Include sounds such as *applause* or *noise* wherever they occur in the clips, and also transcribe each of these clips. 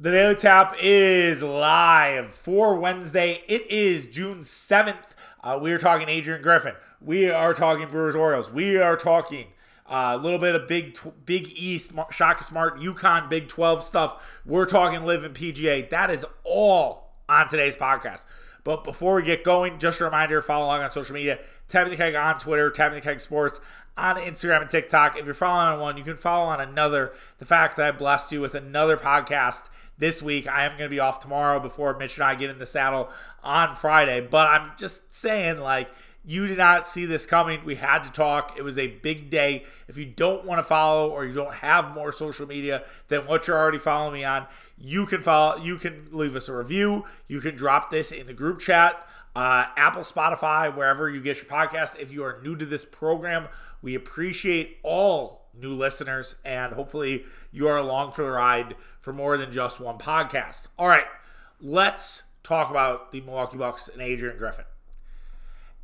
The Daily Tap is live for Wednesday. It is June 7th. Uh, we are talking Adrian Griffin. We are talking Brewers Orioles. We are talking uh, a little bit of Big Big East, Shaka Smart, UConn, Big 12 stuff. We're talking LIV in PGA. That is all on today's podcast. But before we get going, just a reminder follow along on social media. Tapping the Keg on Twitter, Tapping the Keg Sports on Instagram and TikTok. If you're following on one, you can follow on another. The fact that I blessed you with another podcast this week. I am going to be off tomorrow before Mitch and I get in the saddle on Friday. But I'm just saying, like, you did not see this coming. We had to talk. It was a big day. If you don't want to follow or you don't have more social media than what you're already following me on, you can follow. You can leave us a review. You can drop this in the group chat, uh, Apple, Spotify, wherever you get your podcast. If you are new to this program, we appreciate all new listeners, and hopefully you are along for the ride for more than just one podcast. All right, let's talk about the Milwaukee Bucks and Adrian Griffin.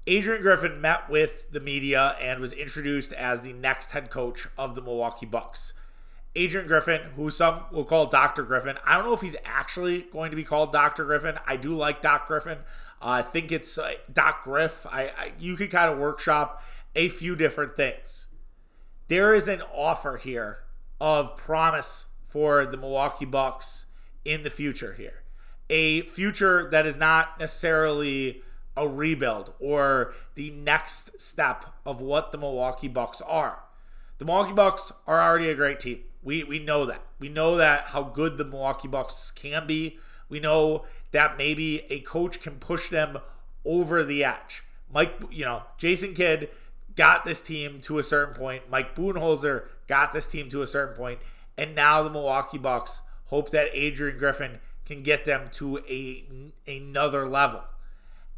Adrian Griffin met with the media and was introduced as the next head coach of the Milwaukee Bucks. Adrian Griffin, who some will call Dr. Griffin. I don't know if he's actually going to be called Dr. Griffin. I do like Doc Griffin. Uh, I think it's uh, Doc Griff. I, I you could kind of workshop a few different things. There is an offer here of promise for the Milwaukee Bucks in the future here. A future that is not necessarily a rebuild or the next step of what the Milwaukee Bucks are. The Milwaukee Bucks are already a great team. We we know that. We know that how good the Milwaukee Bucks can be. We know that maybe a coach can push them over the edge. Mike, you know, Jason Kidd got this team to a certain point. Mike Budenholzer got this team to a certain point, and now the Milwaukee Bucks hope that Adrian Griffin can get them to a another level.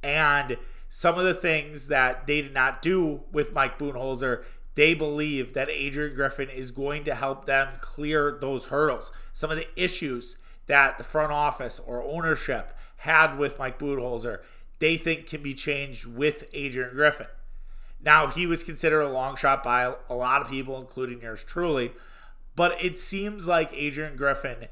And some of the things that they did not do with Mike Budenholzer, they believe that Adrian Griffin is going to help them clear those hurdles. Some of the issues that the front office or ownership had with Mike Budenholzer, they think can be changed with Adrian Griffin. Now, he was considered a long shot by a lot of people, including yours truly, but it seems like Adrian Griffin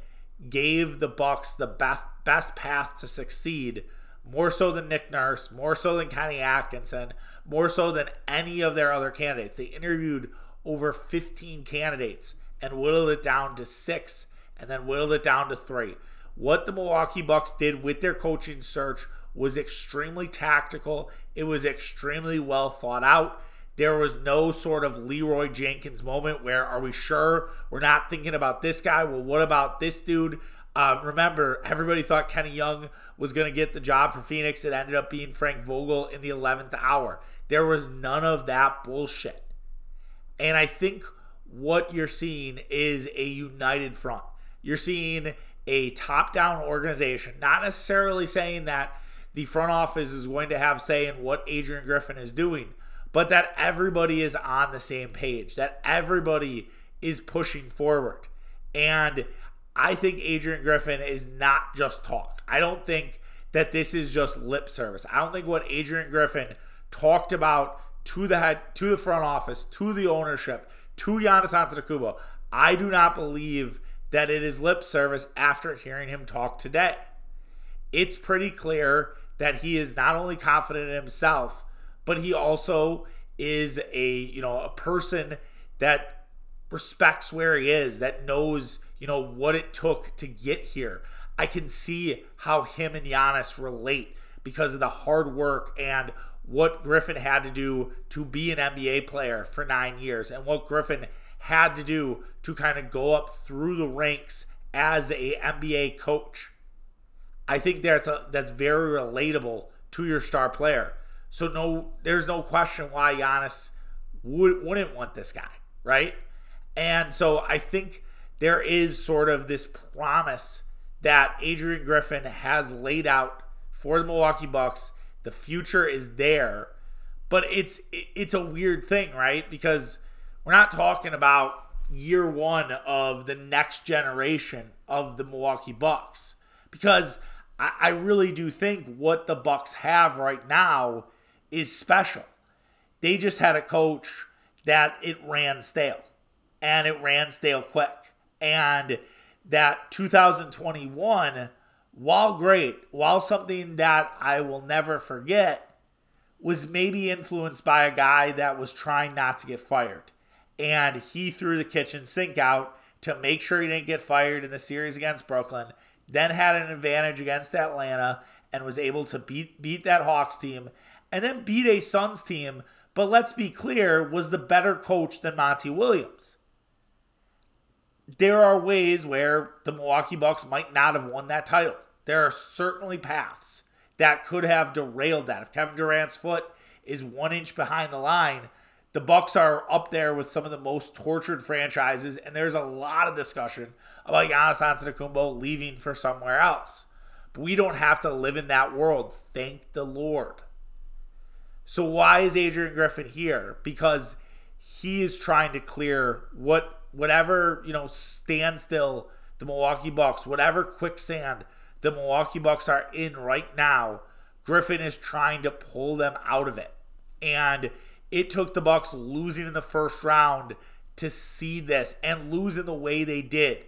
gave the Bucks the best best path to succeed, more so than Nick Nurse, more so than Kenny Atkinson, more so than any of their other candidates. They interviewed over 15 candidates and whittled it down to six and then whittled it down to three. What the Milwaukee Bucks did with their coaching search was extremely tactical. It was extremely well thought out. There was no sort of Leeroy Jenkins moment where are we sure we're not thinking about this guy? Well, what about this dude? Um, remember, everybody thought Kenny Young was going to get the job for Phoenix. It ended up being Frank Vogel in the 11th hour. There was none of that bullshit. And I think what you're seeing is a united front. You're seeing a top down organization, not necessarily saying that the front office is going to have say in what Adrian Griffin is doing, but that everybody is on the same page, that everybody is pushing forward. And I think Adrian Griffin is not just talk. I don't think that this is just lip service. I don't think what Adrian Griffin talked about to the head, to the front office, to the ownership, to Giannis Antetokounmpo, I do not believe that it is lip service after hearing him talk today. It's pretty clear that he is not only confident in himself, but he also is a, you know, a person that respects where he is, that knows, you know, what it took to get here. I can see how him and Giannis relate because of the hard work and what Griffin had to do to be an NBA player for nine years and what Griffin had to do to kind of go up through the ranks as a NBA coach. I think that's a, that's very relatable to your star player. So no, there's no question why Giannis would wouldn't want this guy, right? And so I think there is sort of this promise that Adrian Griffin has laid out for the Milwaukee Bucks. The future is there, but it's it's a weird thing, right? Because we're not talking about year one of the next generation of the Milwaukee Bucks because I, I really do think what the Bucks have right now is special. They just had a coach that it ran stale and it ran stale quick. And that 2021, while great, while something that I will never forget, was maybe influenced by a guy that was trying not to get fired. And he threw the kitchen sink out to make sure he didn't get fired in the series against Brooklyn, then had an advantage against Atlanta and was able to beat beat that Hawks team and then beat a Suns team, but let's be clear, was the better coach than Monty Williams. There are ways where the Milwaukee Bucks might not have won that title. There are certainly paths that could have derailed that. If Kevin Durant's foot is one inch behind the line, the Bucks are up there with some of the most tortured franchises, and there's a lot of discussion about Giannis Antetokounmpo leaving for somewhere else. But we don't have to live in that world. Thank the Lord. So why is Adrian Griffin here? Because he is trying to clear what whatever, you know, standstill the Milwaukee Bucks, whatever quicksand the Milwaukee Bucks are in right now, Griffin is trying to pull them out of it. And it took the Bucks losing in the first round to see this and losing the way they did.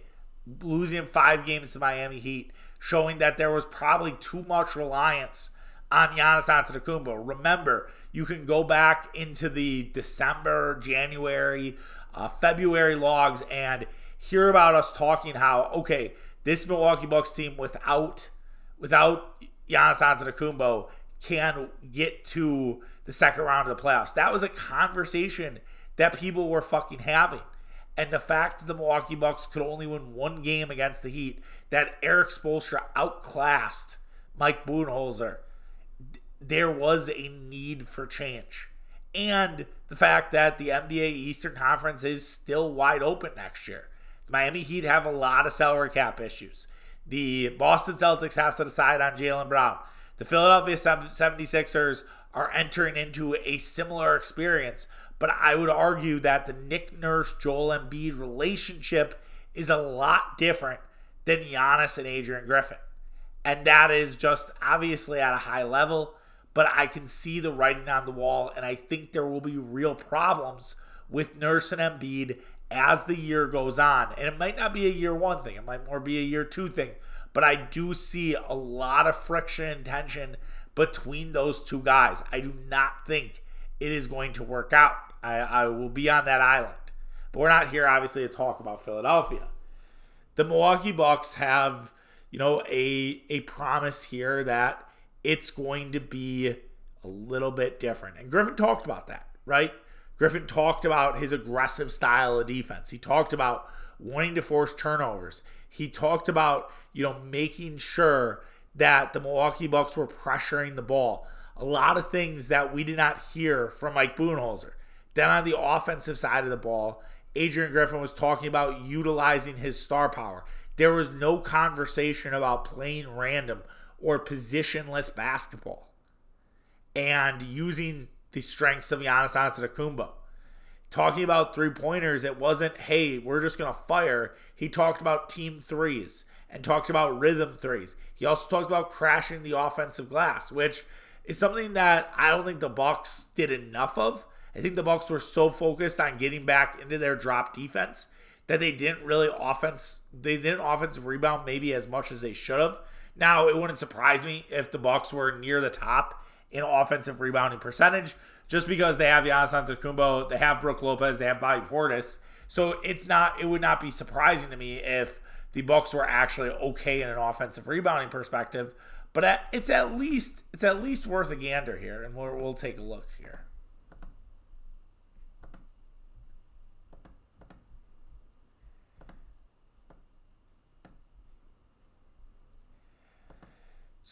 Losing five games to Miami Heat, showing that there was probably too much reliance on Giannis Antetokounmpo. Remember, you can go back into the December, January, uh, February logs and hear about us talking how okay, this Milwaukee Bucks team without without Giannis Antetokounmpo can get to the second round of the playoffs. That was a conversation that people were fucking having. And the fact that the Milwaukee Bucks could only win one game against the Heat, that Erik Spoelstra outclassed Mike Budenholzer, there was a need for change. And the fact that the NBA Eastern Conference is still wide open next year. The Miami Heat have a lot of salary cap issues. The Boston Celtics have to decide on Jaylen Brown. The Philadelphia 76ers are entering into a similar experience, but I would argue that the Nick Nurse Joel Embiid relationship is a lot different than Giannis and Adrian Griffin. And that is just obviously at a high level, but I can see the writing on the wall, and I think there will be real problems with Nurse and Embiid as the year goes on. And it might not be a year one thing, it might more be a year two thing. But I do see a lot of friction and tension between those two guys. I do not think it is going to work out. I, I will be on that island. But we're not here, obviously, to talk about Philadelphia. The Milwaukee Bucks have, you know, a a promise here that it's going to be a little bit different. And Griffin talked about that, right? Griffin talked about his aggressive style of defense. He talked about wanting to force turnovers. He talked about, you know, making sure that the Milwaukee Bucks were pressuring the ball. A lot of things that we did not hear from Mike Budenholzer. Then on the offensive side of the ball, Adrian Griffin was talking about utilizing his star power. There was no conversation about playing random or positionless basketball and using the strengths of Giannis Antetokounmpo. Talking about three pointers, it wasn't, hey, we're just going to fire. He talked about team threes and talked about rhythm threes. He also talked about crashing the offensive glass, which is something that I don't think the Bucks did enough of. I think the Bucks were so focused on getting back into their drop defense that they didn't really offense they didn't offensive rebound maybe as much as they should have. Now, it wouldn't surprise me if the Bucks were near the top in offensive rebounding percentage just because they have Giannis Antetokounmpo, they have Brook Lopez, they have Bobby Portis. So it's not it would not be surprising to me if the Bucks were actually okay in an offensive rebounding perspective. But it's at least it's at least worth a gander here, and we'll, we'll take a look here.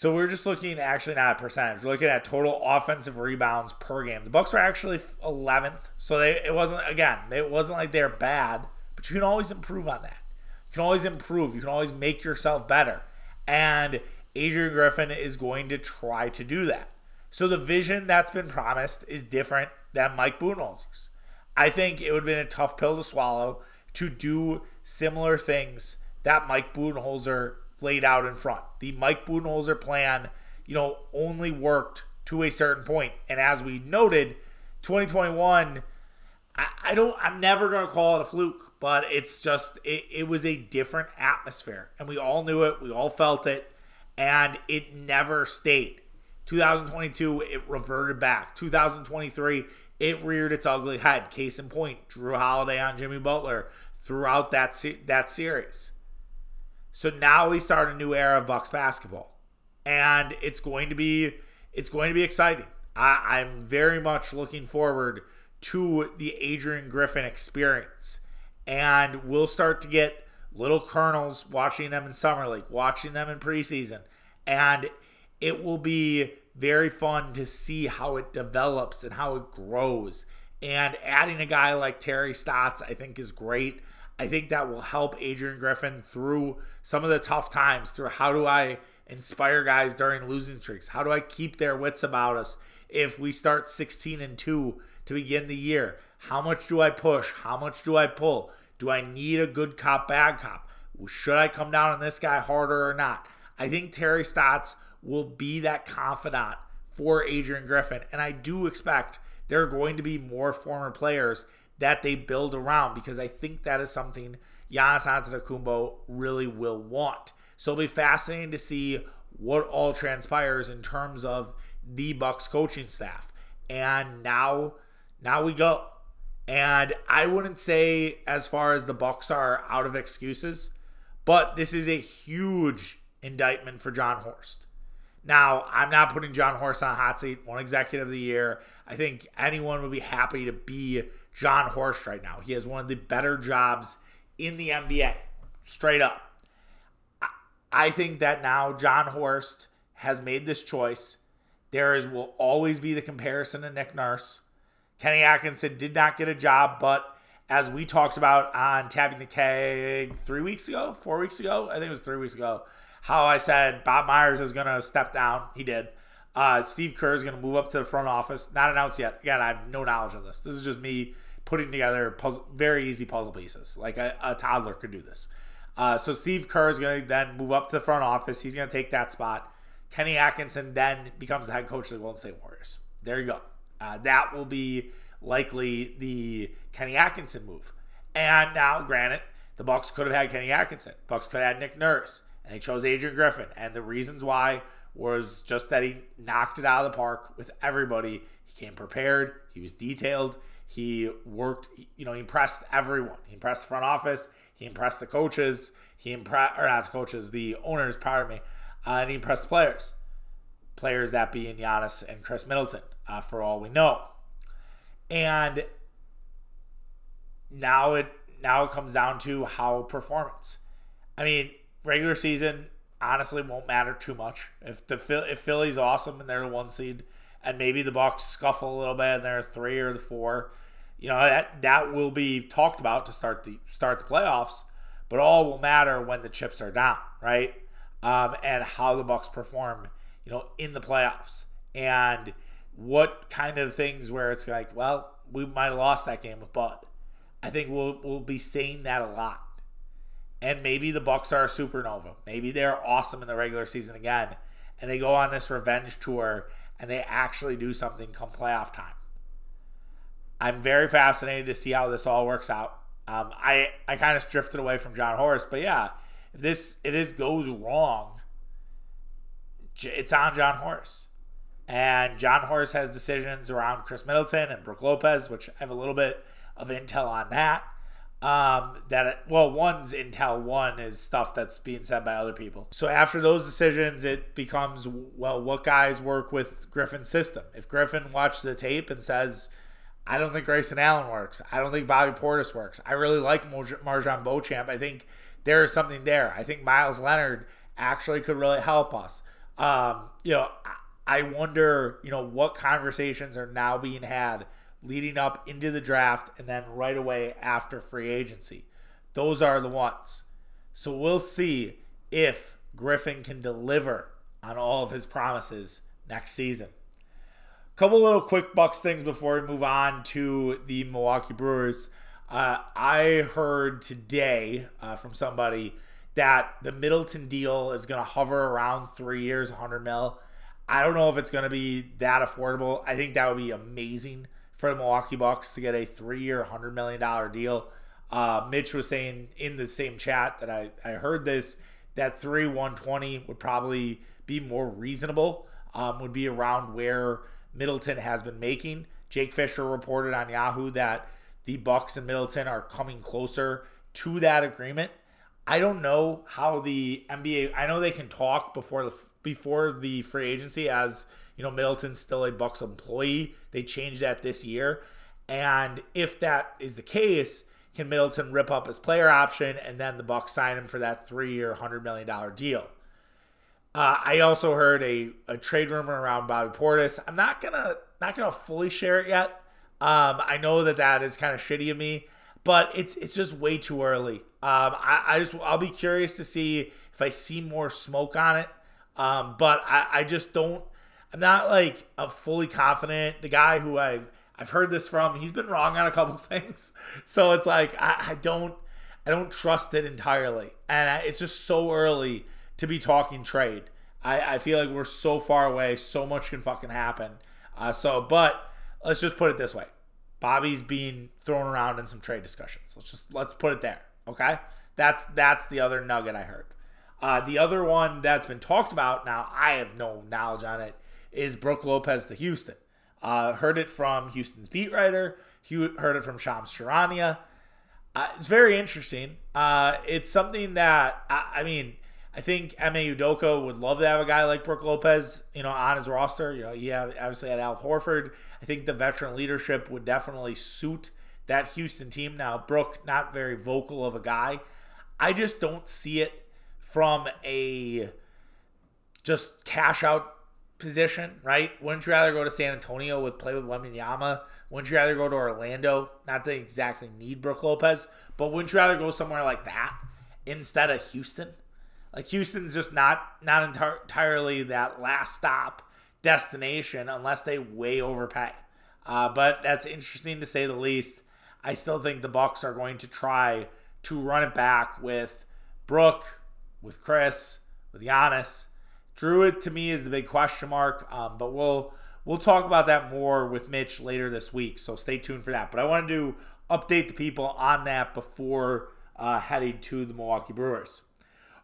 So we're just looking actually not at percentage. We're looking at total offensive rebounds per game. The Bucks were actually 11th, so they it wasn't again. It wasn't like they're bad, but you can always improve on that. You can always improve. You can always make yourself better, and Adrian Griffin is going to try to do that. So the vision that's been promised is different than Mike Budenholzer's. I think it would have been a tough pill to swallow to do similar things that Mike Budenholzer laid out in front. The Mike Budenholzer plan, you know, only worked to a certain point. And as we noted, 2021, I, I don't. I'm never gonna call it a fluke, but it's just it, it was a different atmosphere, and we all knew it. We all felt it, and it never stayed. 2022, it reverted back. 2023, it reared its ugly head. Case in point, Jrue Holiday on Jimmy Butler throughout that se- that series. So now we start a new era of Bucks basketball, and it's going to be it's going to be exciting. I, I'm very much looking forward to the Adrian Griffin experience, and we'll start to get little kernels watching them in summer league, watching them in preseason, and it will be very fun to see how it develops and how it grows. And adding a guy like Terry Stotts, I think, is great. I think that will help Adrian Griffin through some of the tough times. Through how do I inspire guys during losing streaks? How do I keep their wits about us if we start 16 and 2 to begin the year? How much do I push? How much do I pull? Do I need a good cop, bad cop? Should I come down on this guy harder or not? I think Terry Stotts will be that confidant for Adrian Griffin. And I do expect there are going to be more former players that they build around because I think that is something Giannis Antetokounmpo really will want. So it'll be fascinating to see what all transpires in terms of the Bucks coaching staff. And now now we go. And I wouldn't say as far as the Bucks are out of excuses, but this is a huge indictment for Jon Horst. Now, I'm not putting Jon Horst on hot seat, one executive of the year. I think anyone would be happy to be Jon Horst right now. He has one of the better jobs in the NBA, straight up. I think that now Jon Horst has made this choice. There is will always be the comparison to Nick Nurse. Kenny Atkinson did not get a job, but as we talked about on Tapping the Keg three weeks ago, four weeks ago, I think it was three weeks ago, how I said Bob Myers is going to step down. He did. Uh, Steve Kerr is going to move up to the front office. Not announced yet. Again, I have no knowledge of this. This is just me putting together puzzle, very easy puzzle pieces. Like a, a toddler could do this. Uh, so Steve Kerr is going to then move up to the front office. He's going to take that spot. Kenny Atkinson then becomes the head coach of the Golden State Warriors. There you go. Uh, that will be likely the Kenny Atkinson move. And now, granted, the Bucks could have had Kenny Atkinson. Bucks could have had Nick Nurse and they chose Adrian Griffin. And the reasons why was just that he knocked it out of the park with everybody. He came prepared. He was detailed. He worked. You know, he impressed everyone. He impressed the front office. He impressed the coaches. He impressed, or not the coaches, the owners. Pardon me. Uh, and he impressed players. Players that being Giannis and Khris Middleton, uh, for all we know. And now it now it comes down to how performance. I mean, regular season honestly won't matter too much. If the if Philly's awesome and they're the one seed, and maybe the Bucks scuffle a little bit and they're three or the four, you know that that will be talked about to start the start the playoffs. But all will matter when the chips are down, right? Um, and how the Bucks perform, you know, in the playoffs, and what kind of things where it's like, well, we might have lost that game with Bud. I think we'll we'll be saying that a lot and maybe the Bucks are a supernova. Maybe they're awesome in the regular season again, and they go on this revenge tour and they actually do something come playoff time. I'm very fascinated to see how this all works out. Um, I I kind of drifted away from Jon Horst, but yeah, if this if this goes wrong, it's on Jon Horst. And Jon Horst has decisions around Khris Middleton and Brook Lopez, which I have a little bit of intel on that um, that well one's intel one is stuff that's being said by other people. So after those decisions it becomes well what guys work with griffin's system? If griffin watches the tape and says i don't think grayson allen works. I don't think bobby portis works. I really like marjon beauchamp. I think there is something there. I think meyers leonard actually could really help us. Um, you know i wonder you know what conversations are now being had leading up into the draft and then right away after free agency. Those are the ones. So we'll see if Griffin can deliver on all of his promises next season. Couple little quick Bucks things before we move on to the Milwaukee Brewers. Uh, I heard today uh, from somebody that the Middleton deal is going to hover around three years, 100 mil. I don't know if it's going to be that affordable. I think that would be amazing for the Milwaukee Bucks to get a three-year, hundred million dollar deal. Uh, Mitch was saying in the same chat that I, I heard this that three 120 would probably be more reasonable. Um, would be around where Middleton has been making. Jake Fisher reported on Yahoo that the Bucks and Middleton are coming closer to that agreement. I don't know how the NBA. I know they can talk before the before the free agency as you know Middleton's still a Bucks employee. They changed that this year, and if that is the case, can Middleton rip up his player option and then the Bucks sign him for that three-year, hundred million dollar deal? Uh, I also heard a, a trade rumor around Bobby Portis. I'm not gonna not gonna fully share it yet. Um, I know that that is kind of shitty of me, but it's it's just way too early. Um, I, I just I'll be curious to see if I see more smoke on it. Um, but I, I just don't. I'm not like I'm fully confident. The guy who I've I've heard this from, he's been wrong on a couple *laughs* things. So it's like I, I don't I don't trust it entirely, and I, it's just so early to be talking trade. I, I feel like we're so far away. So much can fucking happen. Uh, so, but let's just put it this way: Bobby's being thrown around in some trade discussions. Let's just let's put it there. Okay, that's that's the other nugget I heard. Uh, the other one that's been talked about now, I have no knowledge on it, is Brook Lopez to Houston. Uh, heard it from Houston's beat writer. Heard it from Shams Charania. Uh, it's very interesting. Uh, it's something that I, I mean I think Ime Udoka would love to have a guy like Brook Lopez, you know, on his roster. You know, yeah, obviously had Al Horford. I think the veteran leadership would definitely suit that Houston team. Now, Brook, not very vocal of a guy. I just don't see it from a just cash out position, right? Wouldn't you rather go to San Antonio with play with Wembanyama? Wouldn't you rather go to Orlando? Not to exactly need Brook Lopez, but wouldn't you rather go somewhere like that instead of Houston? Like Houston's just not not entirely that last stop destination unless they way overpay. Uh, but that's interesting to say the least. I still think the Bucks are going to try to run it back with Brook, with Khris, with Giannis. Druid to me is the big question mark, um, but we'll we'll talk about that more with Mitch later this week. So stay tuned for that. But I wanted to update the people on that before uh, heading to the Milwaukee Brewers.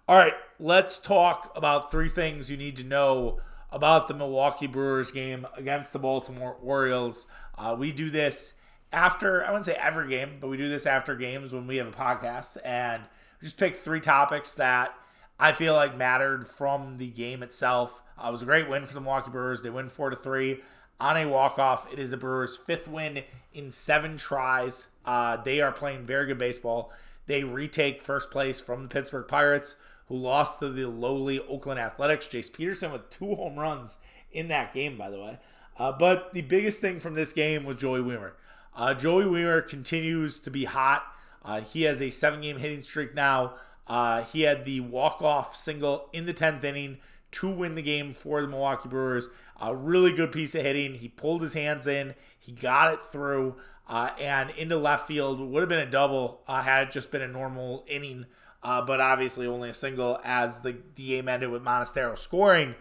All right, let's talk about three things you need to know about the Milwaukee Brewers game against the Baltimore Orioles. Uh, we do this after, I wouldn't say every game, but we do this after games when we have a podcast and just pick three topics that I feel like mattered from the game itself. Uh, it was a great win for the Milwaukee Brewers. They win 4 to 3 on a walk-off. It is the Brewers' fifth win in seven tries. Uh, they are playing very good baseball. They retake first place from the Pittsburgh Pirates, who lost to the lowly Oakland Athletics. Jace Peterson with two home runs in that game, by the way. Uh, but the biggest thing from this game was Joey Wiemer. Uh, Joey Wiemer continues to be hot. Uh, he has a seven game hitting streak now. Uh, he had the walk off single in the 10th inning to win the game for the Milwaukee Brewers. A really good piece of hitting. He pulled his hands in, he got it through, uh, and into left field. Would have been a double uh, had it just been a normal inning uh, but obviously only a single as the, the game ended with Monasterio scoring.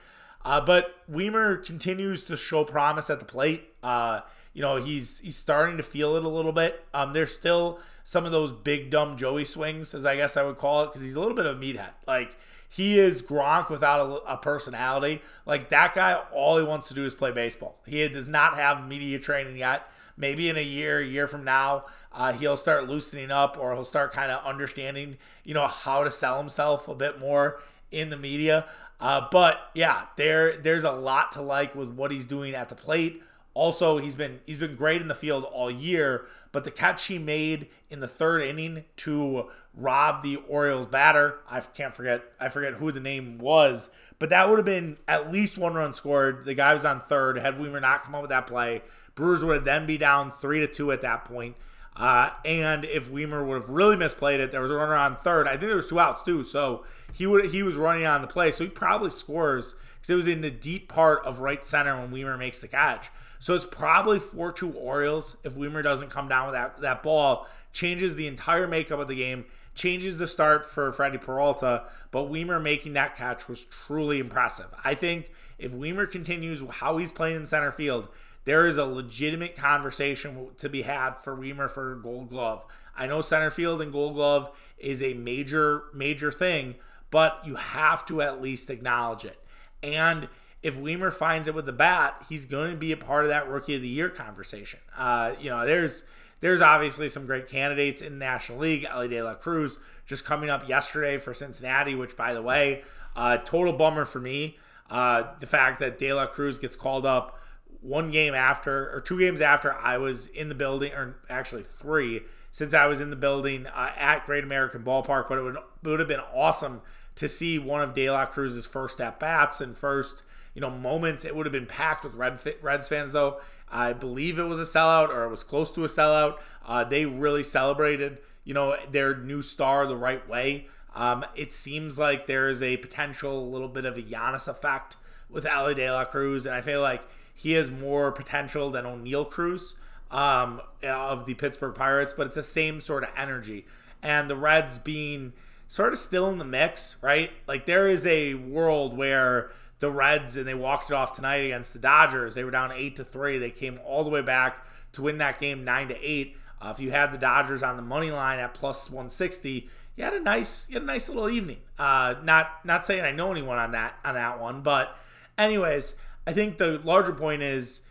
Uh, but Wiemer continues to show promise at the plate. Uh, you know, he's he's starting to feel it a little bit. Um, there's still some of those big dumb Joey swings, as I guess I would call it, because he's a little bit of a meathead. Like he is Gronk without a, a, personality. Like that guy, all he wants to do is play baseball. He does not have media training yet maybe in a year, a year from now, uh, he'll start loosening up or he'll start kind of understanding, you know, how to sell himself a bit more in the media. Uh, but yeah, there there's a lot to like with what he's doing at the plate. Also, he's been he's been great in the field all year, but the catch he made in the third inning to rob the Orioles batter, I can't forget I forget who the name was, but that would have been at least one run scored. The guy was on third. Had Wiemer not come up with that play, Brewers would have then be down three to two at that point. Uh, and if Wiemer would have really misplayed it, there was a runner on third. I think there was two outs too, so he would he was running on the play, so he probably scores because it was in the deep part of right center when Wiemer makes the catch. So it's probably four two Orioles if Wiemer doesn't come down with that that ball. Changes the entire makeup of the game, changes the start for Freddie Peralta. But Wiemer making that catch was truly impressive. I think if Wiemer continues how he's playing in center field, there is a legitimate conversation to be had for Wiemer for Gold Glove. I know center field and Gold Glove is a major major thing, but you have to at least acknowledge it. And if Wiemer finds it with the bat, he's going to be a part of that Rookie of the Year conversation. Uh, you know, there's there's obviously some great candidates in the National League. Elly De La Cruz just coming up yesterday for Cincinnati, which, by the way, uh, total bummer for me. Uh, the fact that De La Cruz gets called up one game after, or two games after I was in the building, or actually three, since I was in the building uh, at Great American Ballpark. But it would, it would have been awesome to see one of De La Cruz's first at bats and first you know moments. It would have been packed with Red Reds fans though. I believe it was a sellout or it was close to a sellout. Uh, they really celebrated, you know, their new star the right way. Um, it seems like there is a potential, little bit of a Giannis effect with Elly De La Cruz, and I feel like he has more potential than O'Neil Cruz um, of the Pittsburgh Pirates, but it's the same sort of energy. And the Reds being sort of still in the mix, right? Like there is a world where the Reds and they walked it off tonight against the Dodgers. They were down eight to three. They came all the way back to win that game nine to eight. Uh, if you had the Dodgers on the money line at plus 160, you had a nice, you had a nice little evening. Uh, not not saying I know anyone on that on that one, but anyways, I think the larger point is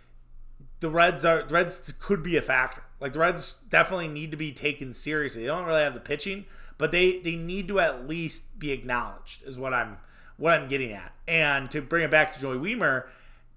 the Reds are the Reds could be a factor. Like the Reds definitely need to be taken seriously. They don't really have the pitching, but they they need to at least be acknowledged. Is what I'm what I'm getting at. And to bring it back to Joey Wiemer,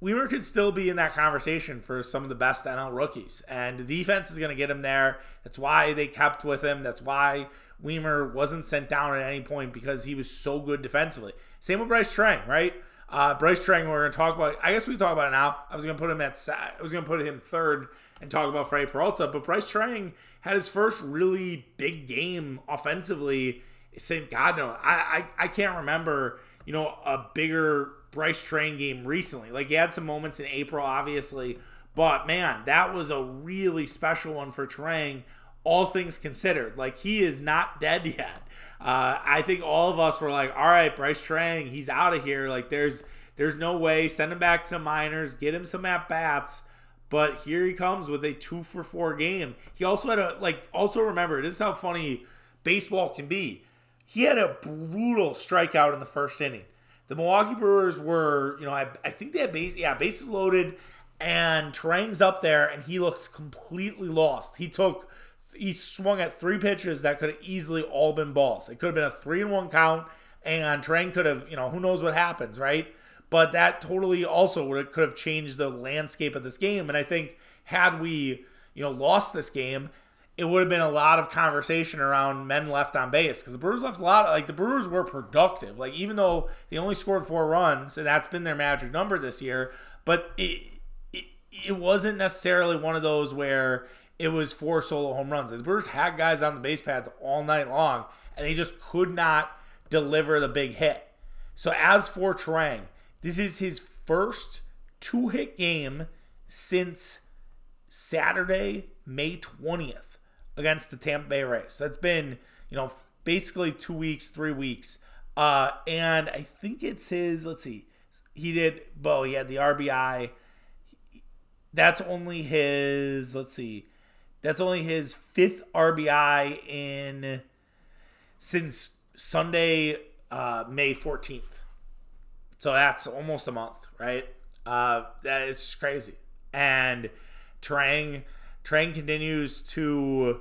Wiemer could still be in that conversation for some of the best NL rookies. And the defense is going to get him there. That's why they kept with him. That's why Wiemer wasn't sent down at any point because he was so good defensively. Same with Brice Turang, right? Uh, Brice Turang, we're going to talk about. I guess we talk about it now. I was going to put him at. I was going to put him third and talk about Freddie Peralta, but Brice Turang had his first really big game offensively. Since God no, I, I I can't remember you know, a bigger Brice Turang game recently. Like he had some moments in April, obviously, but man, that was a really special one for Turang. All things considered, like he is not dead yet. Uh, I think all of us were like, "All right, Brice Turang, he's out of here." Like there's there's no way. Send him back to the minors, get him some at bats. But here he comes with a two for four game. He also had a like. Also remember, this is how funny baseball can be he had a brutal strikeout in the first inning. The Milwaukee Brewers were, you know, I, I think they had base, yeah, bases loaded, and Turang's up there, and he looks completely lost. He took, he swung at three pitches that could have easily all been balls. It could have been a three and one count, and Turang could have, you know, who knows what happens, right? But that totally also would have, could have changed the landscape of this game. And I think had we, you know, lost this game, it would have been a lot of conversation around men left on base because the Brewers left a lot. Of, like the Brewers were productive. Like even though they only scored four runs, and that's been their magic number this year, but it it, it wasn't necessarily one of those where it was four solo home runs. The Brewers had guys on the base pads all night long, and they just could not deliver the big hit. So as for Turang, this is his first two hit game since Saturday, May twentieth against the Tampa Bay Rays. It's been, you know, basically two weeks, three weeks. Uh, and I think it's his, let's see, he did, well, he had the RBI. That's only his, let's see, that's only his fifth RBI in, since Sunday, uh, May 14th. So that's almost a month, right? Uh, that is crazy. And Turang, Turang continues to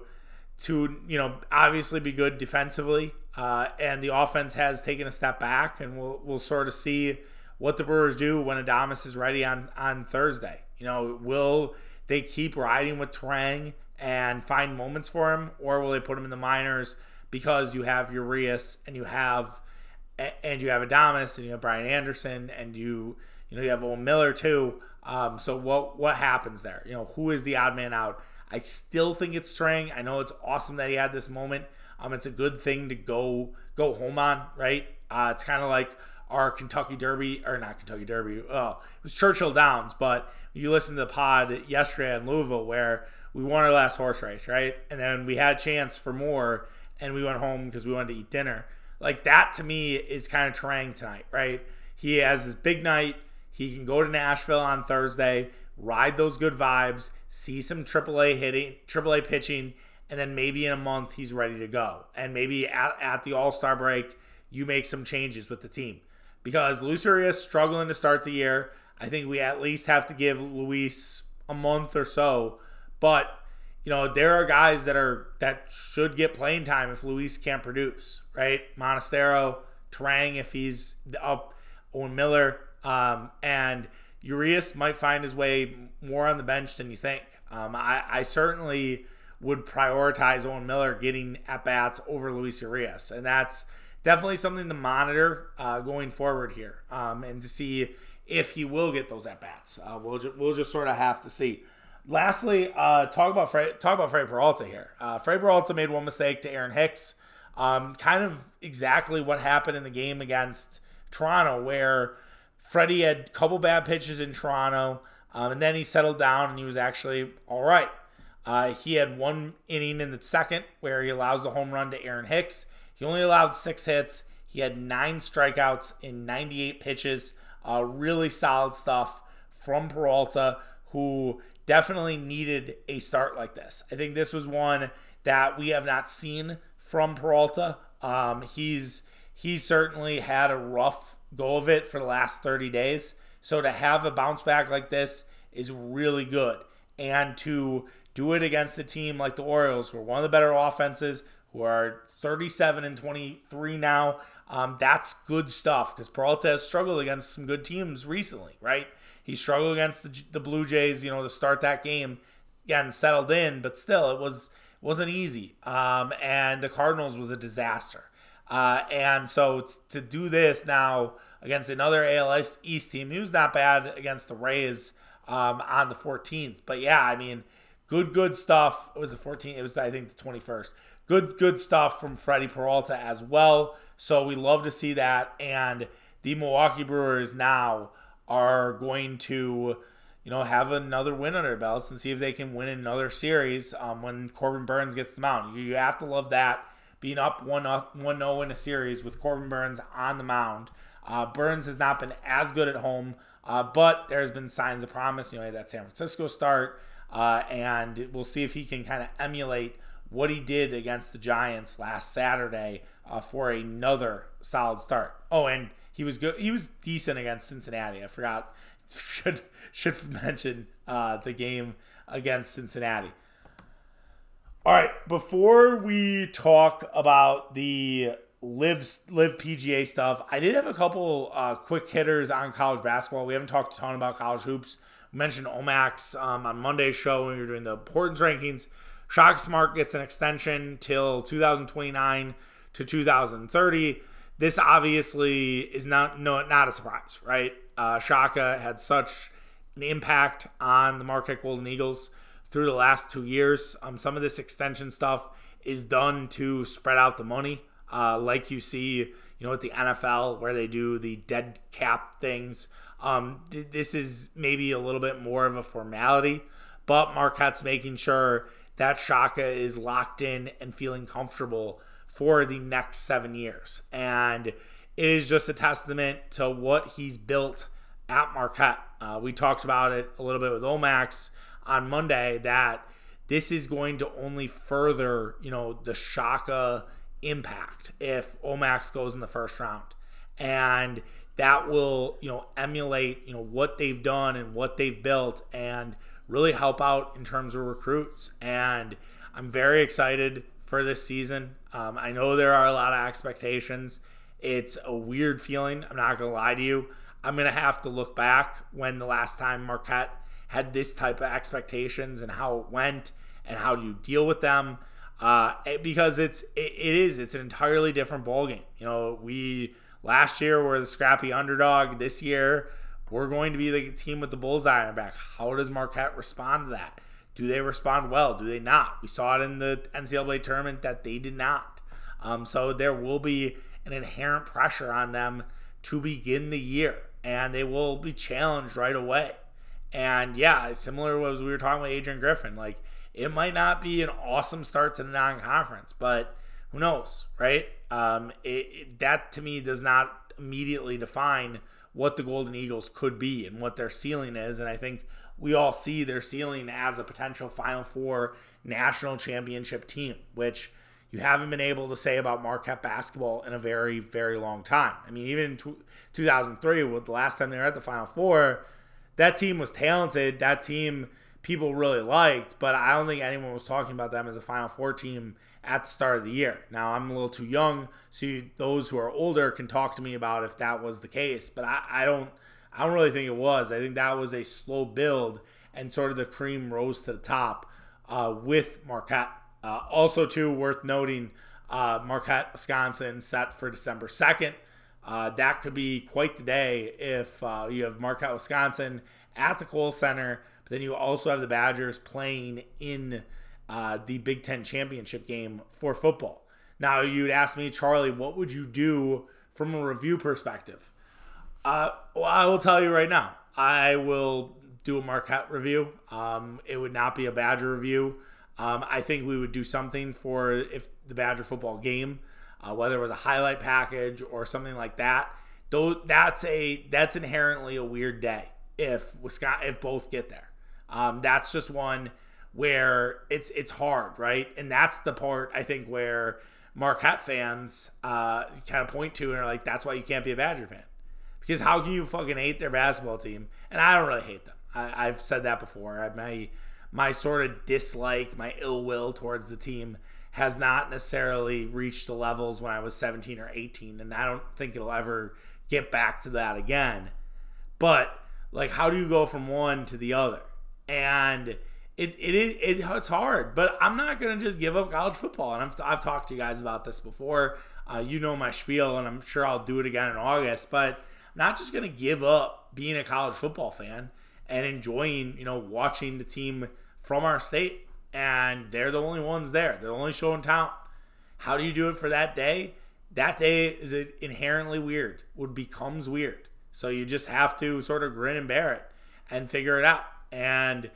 to you know obviously be good defensively, uh, and the offense has taken a step back, and we'll we'll sort of see what the Brewers do when Adames is ready on on Thursday. You know, will they keep riding with Turang and find moments for him, or will they put him in the minors because you have Urias and you have and you have Adames and you have Brian Anderson and you you know you have Owen Miller too. Um, so what what happens there? You know, who is the odd man out? I still think it's Turang. I know it's awesome that he had this moment. Um, it's a good thing to go go home on, right? Uh, it's kind of like our Kentucky Derby, or not Kentucky Derby. Oh, it was Churchill Downs, but you listened to the pod yesterday in Louisville where we won our last horse race, right? And then we had a chance for more, and we went home because we wanted to eat dinner. Like that to me is kind of Turang tonight, right? He has his big night. He can go to Nashville on Thursday, ride those good vibes, see some AAA hitting, AAA pitching, and then maybe in a month he's ready to go. And maybe at, at the All Star break, you make some changes with the team. Because Luis is struggling to start the year. I think we at least have to give Luis a month or so. But you know, there are guys that are that should get playing time if Luis can't produce, right? Monasterio, Turang if he's up, Owen Miller, um, and Urias might find his way more on the bench than you think. Um, I, I, certainly would prioritize Owen Miller getting at bats over Luis Urias, and that's definitely something to monitor uh, going forward here, um, and to see if he will get those at bats. Uh, we'll ju- we'll just sort of have to see. Lastly, uh, talk about Fred, talk about Fred Peralta here. Uh, Fred Peralta made one mistake to Aaron Hicks, um, kind of exactly what happened in the game against Toronto, where Freddie had a couple bad pitches in Toronto, um, and then he settled down and he was actually all right. Uh, he had one inning in the second where he allows the home run to Aaron Hicks. He only allowed six hits. He had nine strikeouts in 98 pitches. Uh, really solid stuff from Peralta, who definitely needed a start like this. I think this was one that we have not seen from Peralta. Um, he's he certainly had a rough go of it for the last 30 days. So to have a bounce back like this is really good. And to do it against a team like the Orioles, who are one of the better offenses, who are 37 and 23 now, um, that's good stuff because Peralta has struggled against some good teams recently, right? He struggled against the, the Blue Jays, you know, to start that game, again, settled in, but still, it was wasn't easy. Um, and the Cardinals was a disaster. Uh, and so to do this now against another ALS East team, he was not bad against the Rays um, on the 14th. But yeah, I mean, good, good stuff. It was the 14th. It was, I think, the 21st. Good, good stuff from Freddie Peralta as well. So we love to see that. And the Milwaukee Brewers now are going to, you know, have another win under their belts and see if they can win another series um, when Corbin Burnes gets the mound. You have to love that being up 1 1 0 in a series with Corbin Burnes on the mound. Uh, Burnes has not been as good at home, uh, but there's been signs of promise. You know, he had that San Francisco start, uh, and we'll see if he can kind of emulate what he did against the Giants last Saturday uh, for another solid start. Oh, and he was good. He was decent against Cincinnati. I forgot *laughs* should should mention uh, the game against Cincinnati. All right, before we talk about the LIV LIV PGA stuff, I did have a couple uh, quick hitters on college basketball. We haven't talked a ton about college hoops. We mentioned Omax um, on Monday's show when we were doing the importance rankings. Shaka Smart gets an extension till 2029 to 2030. This obviously is not no not a surprise, right? Uh, Shaka had such an impact on the Marquette Golden Eagles through the last two years. Um, some of this extension stuff is done to spread out the money, uh, like you see, you know, at the NFL where they do the dead cap things. Um, th- this is maybe a little bit more of a formality, but Marquette's making sure that Shaka is locked in and feeling comfortable for the next seven years. And it is just a testament to what he's built at Marquette. Uh, we talked about it a little bit with Omax on Monday that this is going to only further, you know, the Shaka impact if Omax goes in the first round. And that will, you know, emulate, you know, what they've done and what they've built and really help out in terms of recruits. And I'm very excited for this season. Um, I know there are a lot of expectations. It's a weird feeling. I'm not going to lie to you. I'm going to have to look back when the last time Marquette had this type of expectations and how it went and how do you deal with them uh, because it's it, it is it's an entirely different ballgame. You know, we last year were the scrappy underdog. This year we're going to be the team with the bullseye on back. How does Marquette respond to that? Do they respond well? Do they not? We saw it in the NCAA tournament that they did not. Um, so there will be an inherent pressure on them to begin the year, and they will be challenged right away. And yeah, similar as we were talking with Adrian Griffin, like it might not be an awesome start to the non-conference, but who knows, right? Um, it, it, that to me does not immediately define what the Golden Eagles could be and what their ceiling is. And I think we all see their ceiling as a potential Final Four national championship team, which you haven't been able to say about Marquette basketball in a very, very long time. I mean, even in 2003, with the last time they were at the Final Four, that team was talented. That team people really liked, but I don't think anyone was talking about them as a Final Four team at the start of the year. Now, I'm a little too young, so you, those who are older can talk to me about if that was the case, but I, I don't. I don't really think it was. I think that was a slow build, and sort of the cream rose to the top uh, with Marquette. Uh, also, too worth noting, uh, Marquette, Wisconsin, set for December second. Uh, that could be quite the day if uh, you have Marquette, Wisconsin at the Kohl Center, but then you also have the Badgers playing in uh, the Big Ten championship game for football. Now, you'd ask me, Charlie, what would you do from a review perspective? Uh, well, I will tell you right now, I will do a Marquette review. Um, it would not be a Badger review. Um, I think we would do something for if the Badger football game uh, whether it was a highlight package or something like that. Though that's a that's inherently a weird day if Wisconsin if both get there. Um, that's just one where it's it's hard, right? And that's the part I think where Marquette fans uh, kind of point to and are like, that's why you can't be a Badger fan. Because how can you fucking hate their basketball team? And I don't really hate them. I, have said that before. I, my my sort of dislike, my ill will towards the team has not necessarily reached the levels when I was 17 or 18, and I don't think it'll ever get back to that again. But like, how do you go from one to the other? And it it, it, it's hard, but I'm not gonna just give up college football. And I've, I've talked to you guys about this before. Uh, you know my spiel, and I'm sure I'll do it again in August. But I'm not just gonna give up being a college football fan and enjoying, you know, watching the team from our state and they're the only ones there. They're the only show in town. How do you do it for that day? That day is inherently weird. What becomes weird. So you just have to sort of grin and bear it and figure it out. And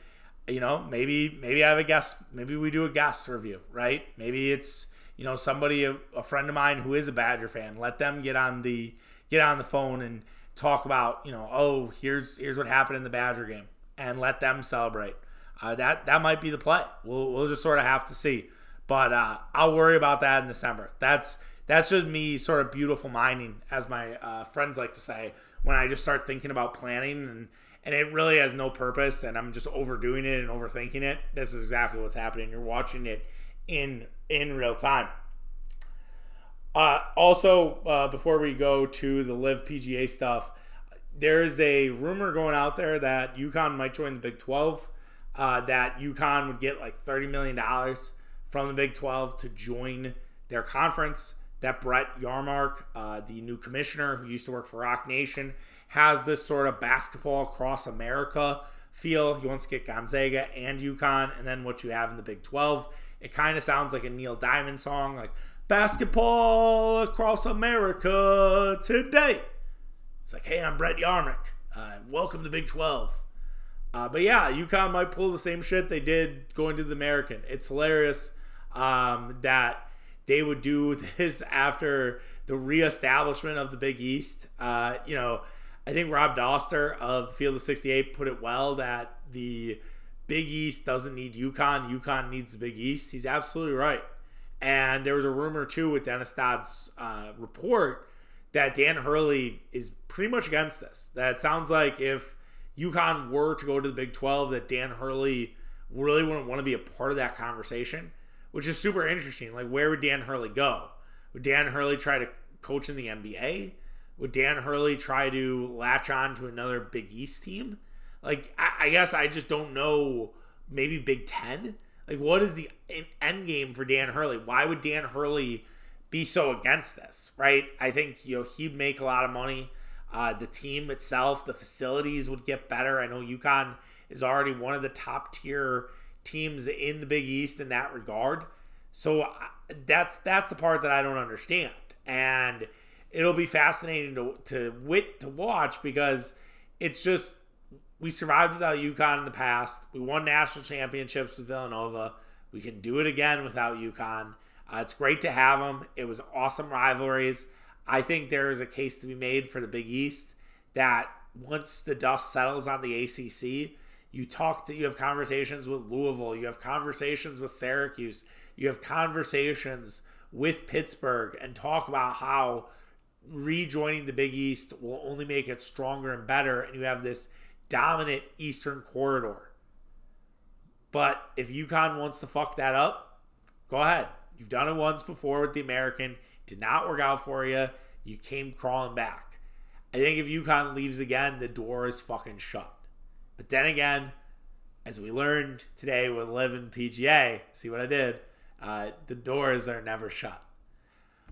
you know, maybe maybe I have a guest. Maybe we do a guest review, right? Maybe it's you know somebody a, a friend of mine who is a Badger fan. Let them get on the get on the phone and talk about you know oh here's here's what happened in the Badger game and let them celebrate uh, that that might be the play. We'll we'll just sort of have to see. But uh, I'll worry about that in December. That's that's just me sort of beautiful minding, as my uh, friends like to say, when I just start thinking about planning and and it really has no purpose, and I'm just overdoing it and overthinking it. This is exactly what's happening. You're watching it in in real time. Uh, also, uh, before we go to the LIV PGA stuff, there's a rumor going out there that UConn might join the Big 12 uh, that UConn would get like $30 million from the Big 12 to join their conference. That Brett Yormark, uh, the new commissioner who used to work for Roc Nation, has this sort of basketball across America feel. He wants to get Gonzaga and UConn, and then what you have in the Big 12. It kind of sounds like a Neil Diamond song, like basketball across America today. It's like, hey, I'm Brett Yormark. Uh, welcome to Big 12. Uh, but yeah, UConn might pull the same shit they did going to the American. It's hilarious um, that they would do *laughs* this after the reestablishment of the Big East. Uh, you know, I think Rob Dauster of Field of 68 put it well that the Big East doesn't need UConn. UConn needs the Big East. He's absolutely right. And there was a rumor too with Dennis Dodd's uh, report that Dan Hurley is pretty much against this. That sounds like if UConn were to go to the Big 12, that Dan Hurley really wouldn't want to be a part of that conversation, which is super interesting. Like, where would Dan Hurley go? Would Dan Hurley try to coach in the NBA? Would Dan Hurley try to latch on to another Big East team? Like, I, I guess I just don't know. Maybe Big Ten? Like, what is the end game for Dan Hurley? Why would Dan Hurley be so against this, right? I think, you know, he'd make a lot of money uh, the team itself, the facilities would get better. I know UConn is already one of the top tier teams in the Big East in that regard. So uh, that's that's the part that I don't understand, and it'll be fascinating to to wit to watch because it's just we survived without UConn in the past. We won national championships with Villanova. We can do it again without UConn. Uh, it's great to have them. It was awesome rivalries. I think there is a case to be made for the Big East that once the dust settles on the ACC, you talk to, you have conversations with Louisville, you have conversations with Syracuse, you have conversations with Pittsburgh, and talk about how rejoining the Big East will only make it stronger and better, and you have this dominant Eastern corridor. But if UConn wants to fuck that up, go ahead. You've done it once before with the American. Did not work out for you. You came crawling back. I think if UConn leaves again, the door is fucking shut. But then again, as we learned today with LIV and PGA, see what I did? Uh, the doors are never shut.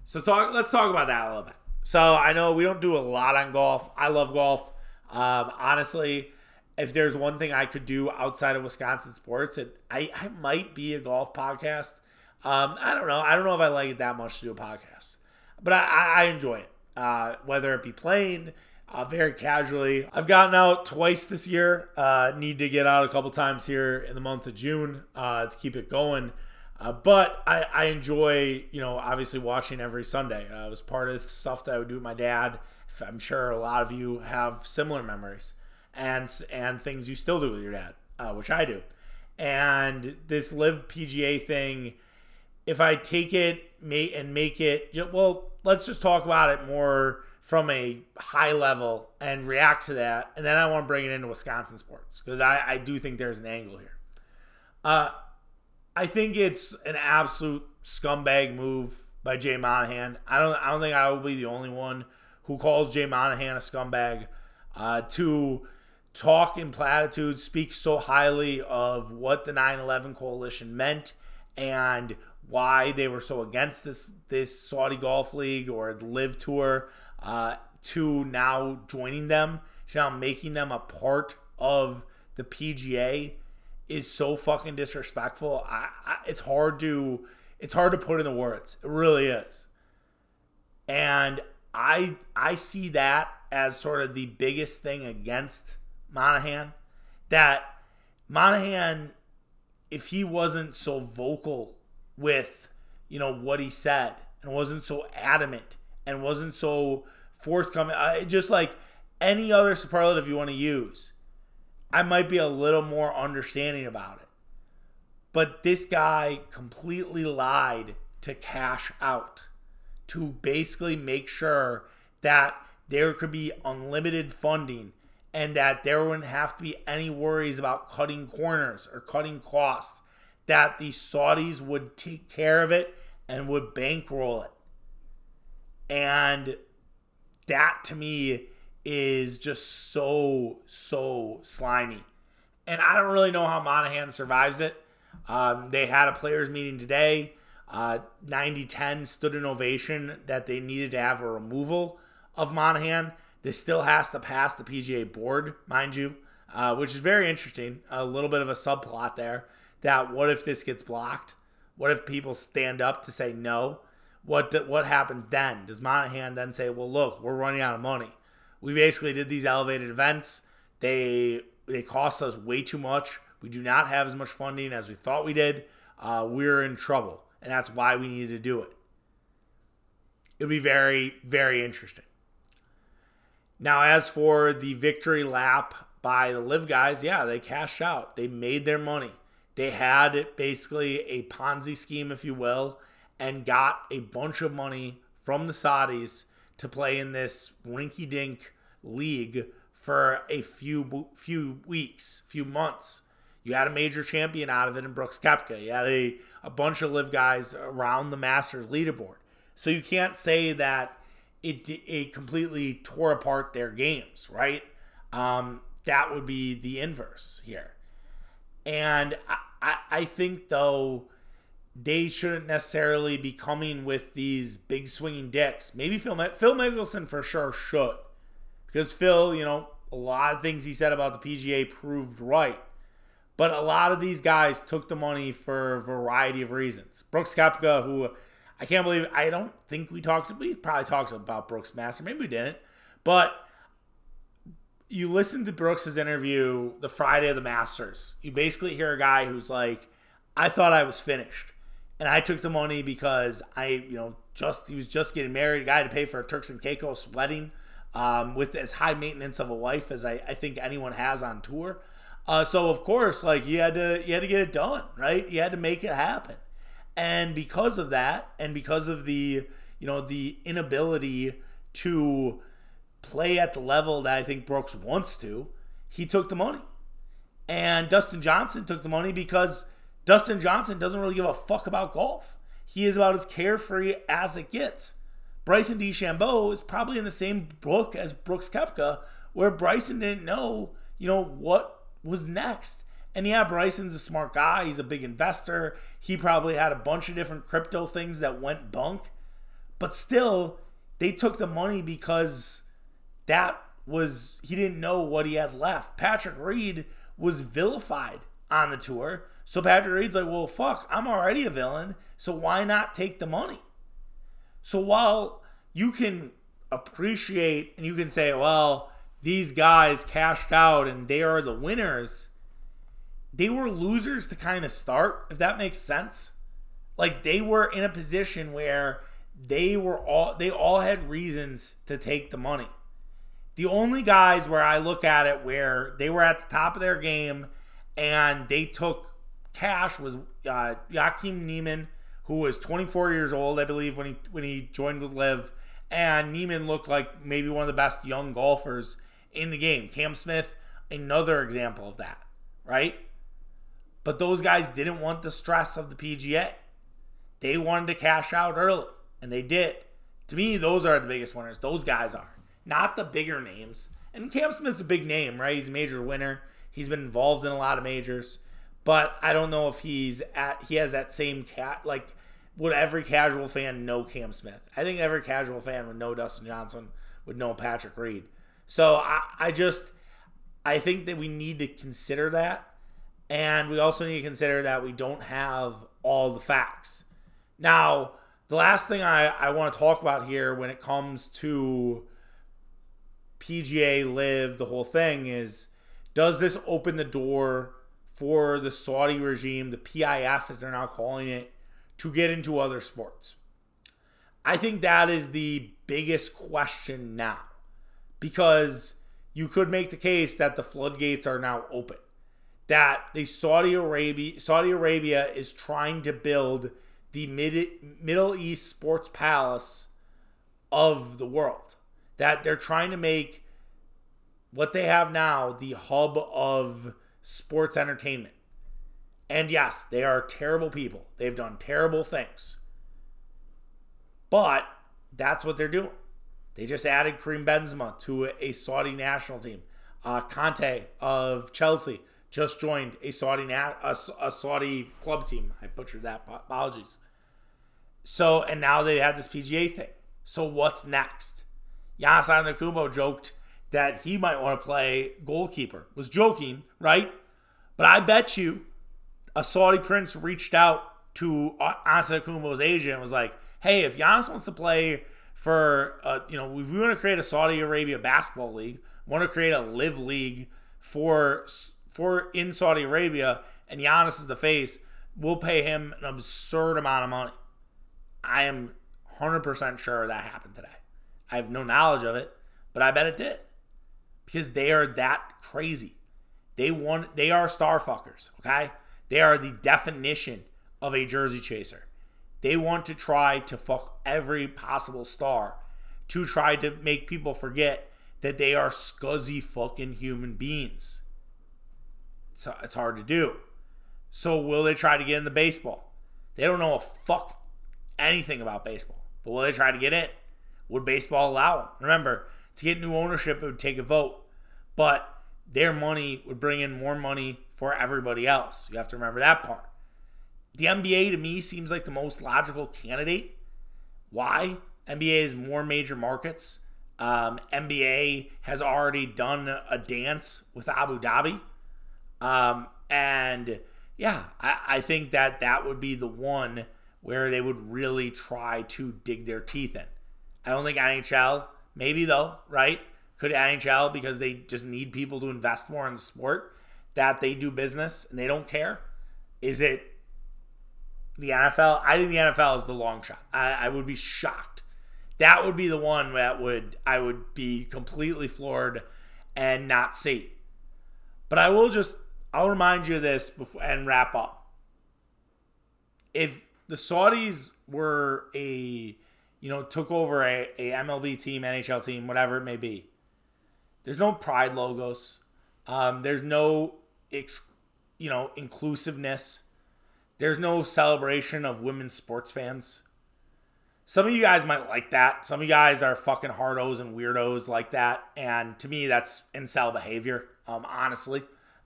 So talk. Let's talk about that a little bit. So I know we don't do a lot on golf. I love golf. Um, honestly, if there's one thing I could do outside of Wisconsin sports, and I, I might be a golf podcast. Um, I don't know. I don't know if I like it that much to do a podcast, but I, I enjoy it. Uh, whether it be playing uh, very casually. I've gotten out twice this year. Uh, need to get out a couple times here in the month of June uh, to keep it going. Uh, but I, I, enjoy, you know, obviously watching every Sunday. Uh, it was part of stuff that I would do with my dad. I'm sure a lot of you have similar memories and and things you still do with your dad, which I do. And this LIV PGA thing, if I take it and make it, well, let's just talk about it more from a high level and react to that. And then I want to bring it into Wisconsin sports because I, I do think there's an angle here. Uh, I think it's an absolute scumbag move by Jay Monahan. I don't I don't think I will be the only one who calls Jay Monahan a scumbag. Uh, to talk in platitudes, speak so highly of what the 9/11 coalition meant and why they were so against this this Saudi Golf League or LIV Tour, uh, to now joining them, now making them a part of the PGA is so fucking disrespectful. I, I, it's hard to it's hard to put into words. It really is. And I I see that as sort of the biggest thing against Monahan. That Monahan, if he wasn't so vocal with, you know, what he said and wasn't so adamant and wasn't so forthcoming, I, just like any other superlative you want to use, I might be a little more understanding about it. But this guy completely lied to cash out, to basically make sure that there could be unlimited funding and that there wouldn't have to be any worries about cutting corners or cutting costs, that the Saudis would take care of it and would bankroll it. And that to me is just so, so slimy. And I don't really know how Monahan survives it. Um, they had a players' meeting today. Uh, 90 10 stood an ovation that they needed to have a removal of Monahan. This still has to pass the PGA board, mind you, uh, which is very interesting. A little bit of a subplot there. That what if this gets blocked? What if people stand up to say no? What what happens then? Does Monahan then say, "Well, look, we're running out of money. We basically did these elevated events. They they cost us way too much. We do not have as much funding as we thought we did. Uh, we're in trouble, and that's why we needed to do it. It'll be very very interesting. Now, as for the victory lap by the LIV guys, yeah, they cashed out. They made their money. They had basically a Ponzi scheme, if you will, and got a bunch of money from the Saudis to play in this rinky dink league for a few few weeks, few months. You had a major champion out of it in Brooks Koepka. You had a, a bunch of LIV guys around the Masters leaderboard. So you can't say that it it completely tore apart their games, right? Um, that would be the inverse here. And I, I, I think though they shouldn't necessarily be coming with these big swinging dicks. Maybe Phil Phil Mickelson for sure should, because Phil, you know, a lot of things he said about the PGA proved right. But a lot of these guys took the money for a variety of reasons. Brooks Koepka, who I can't believe I don't think we talked. We probably talked about Brooks Master. Maybe we didn't. But you listen to Brooks's interview the Friday of the Masters. You basically hear a guy who's like, "I thought I was finished, and I took the money because I, you know, just he was just getting married, a guy to pay for a Turks and Caicos wedding, um, with as high maintenance of a wife as I, I think anyone has on tour. Uh, so of course, like you had to you had to get it done, right? You had to make it happen, and because of that, and because of the you know the inability to play at the level that I think Brooks wants to, he took the money, and Dustin Johnson took the money because Dustin Johnson doesn't really give a fuck about golf. He is about as carefree as it gets. Bryson DeChambeau is probably in the same book as Brooks Koepka, where Bryson didn't know, you know, what was next. And yeah, Bryson's a smart guy. He's a big investor. He probably had a bunch of different crypto things that went bunk. But still, they took the money because that was, he didn't know what he had left. Patrick Reed was vilified on the tour. So Patrick Reed's like, well, fuck, I'm already a villain. So why not take the money? So while you can appreciate and you can say, well, these guys cashed out and they are the winners, they were losers to kind of start, if that makes sense. Like they were in a position where they were all they all had reasons to take the money. The only guys where I look at it where they were at the top of their game and they took cash was uh, Joaquin Niemann, who was 24 years old, I believe, when he when he joined with LIV, and Niemann looked like maybe one of the best young golfers in the game. Cam Smith, another example of that, right? But those guys didn't want the stress of the PGA. They wanted to cash out early, and they did. To me, those are the biggest winners. Those guys are, not the bigger names. And Cam Smith's a big name, right? He's a major winner. He's been involved in a lot of majors, but I don't know if he's at he has that same cat like would every casual fan know Cam Smith? I think every casual fan would know Dustin Johnson, would know Patrick Reed. So I, I just I think that we need to consider that. And we also need to consider that we don't have all the facts. Now, the last thing I, I want to talk about here when it comes to PGA LIV, the whole thing is does this open the door for the Saudi regime, the PIF as they're now calling it, to get into other sports? I think that is the biggest question now because you could make the case that the floodgates are now open. That the Saudi Arabia Saudi Arabia is trying to build the Mid, Middle East sports palace of the world. That they're trying to make what they have now the hub of sports entertainment. And yes, they are terrible people. They've done terrible things. But that's what they're doing. They just added Karim Benzema to a Saudi national team. Uh, Kanté of Chelsea just joined a Saudi na- a, a Saudi club team. I butchered that. Apologies. So and now they have this PGA thing. So what's next? Giannis Antetokounmpo joked that he might want to play goalkeeper. Was joking, right? But I bet you a Saudi prince reached out to Antetokounmpo's agent and was like, "Hey, if Giannis wants to play for, uh, you know, we want to create a Saudi Arabia basketball league, want to create a LIV league for for in Saudi Arabia, and Giannis is the face, we'll pay him an absurd amount of money." I am 100% sure that happened today. I have no knowledge of it, but I bet it did because they are that crazy. They want they are star fuckers, okay? They are the definition of a jersey chaser. They want to try to fuck every possible star to try to make people forget that they are scuzzy fucking human beings. So it's hard to do. So will they try to get in the baseball? They don't know a fuck anything about baseball. But will they try to get in? Would baseball allow? Remember, to get new ownership, it would take a vote, but their money would bring in more money for everybody else. You have to remember that part. The NBA to me seems like the most logical candidate. Why? NBA has more major markets. Um, NBA has already done a dance with Abu Dhabi. Um, and yeah, I, I think that that would be the one where they would really try to dig their teeth in. I don't think NHL, maybe though, right? Could NHL because they just need people to invest more in the sport that they do business and they don't care? Is it the NFL. I think the NFL is the long shot. I, I would be shocked. That would be the one that would I would be completely floored and not see. But I will just I'll remind you of this before and wrap up. If the Saudis were a you know took over a, a MLB team, NHL team, whatever it may be, there's no pride logos. Um, there's no ex, you know inclusiveness. There's no celebration of women's sports fans. Some of you guys might like that. Some of you guys are fucking hardos and weirdos like that. And to me, that's incel behavior, um, honestly.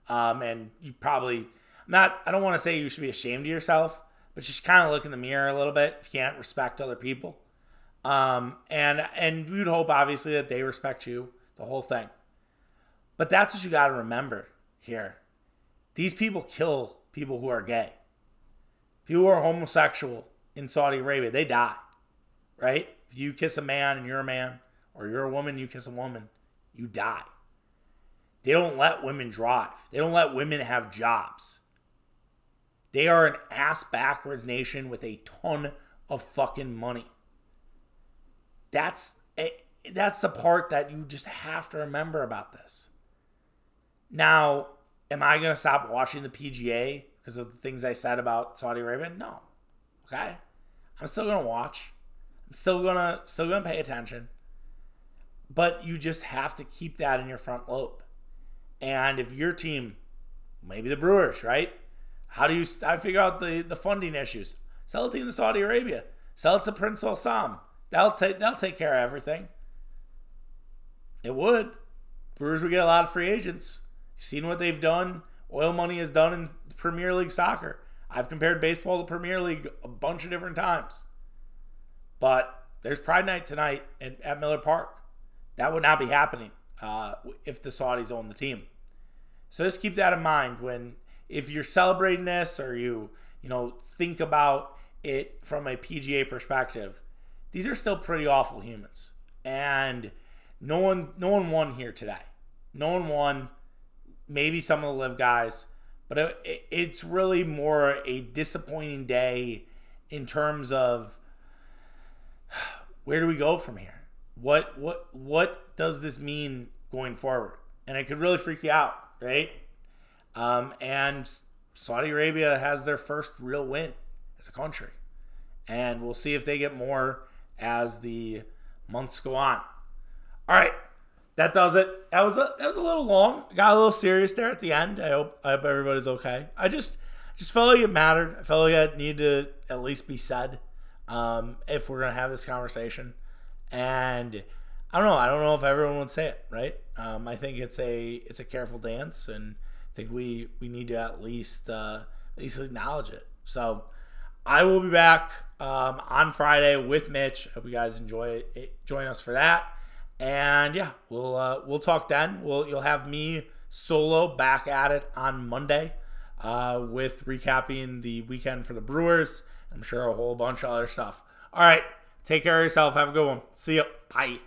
Um, and you probably not, I don't want to say you should be ashamed of yourself, but just kind of look in the mirror a little bit if you can't respect other people. Um, and, and we'd hope, obviously, that they respect you, the whole thing. But that's what you got to remember here. These people kill people who are gay. People who are homosexual in Saudi Arabia, they die, right? If you kiss a man and you're a man, or you're a woman, you kiss a woman, you die. They don't let women drive. They don't let women have jobs. They are an ass backwards nation with a ton of fucking money. That's a, that's the part that you just have to remember about this. Now, am I going to stop watching the PGA because of the things I said about Saudi Arabia? No. Okay? I'm still going to watch. I'm still going to still going to pay attention. But you just have to keep that in your front lobe. And if your team, maybe the Brewers, right? How do you I figure out the, the funding issues? Sell it to Saudi Arabia. Sell it to Prince Al Sam. They'll take they'll take care of everything. It would. Brewers would get a lot of free agents. You've seen what they've done. Oil money has done in Premier League soccer. I've compared baseball to Premier League a bunch of different times. But there's Pride Night tonight at, at Miller Park. That would not be happening uh, if the Saudis own the team. So just keep that in mind when if you're celebrating this or you you know think about it from a PGA perspective. These are still pretty awful humans, and no one no one won here today. No one won. Maybe some of the LIV guys, but it, it's really more a disappointing day in terms of where do we go from here? What what what does this mean going forward? And it could really freak you out, right? Um, and Saudi Arabia has their first real win as a country, and we'll see if they get more as the months go on. All right, that does it. That was a that was a little long. Got a little serious there at the end. I hope I hope everybody's okay. I just just felt like it mattered. I felt like it needed to at least be said um, if we're gonna have this conversation. And I don't know. I don't know if everyone would say it, right? Um, I think it's a it's a careful dance, and I think we we need to at least uh, at least acknowledge it. So I will be back um, on Friday with Mitch. Hope you guys enjoy it. Join us for that, and yeah, we'll uh, we'll talk then. We'll you'll have me solo back at it on Monday uh, with recapping the weekend for the Brewers. I'm sure a whole bunch of other stuff. All right. Take care of yourself. Have a good one. See you. Bye.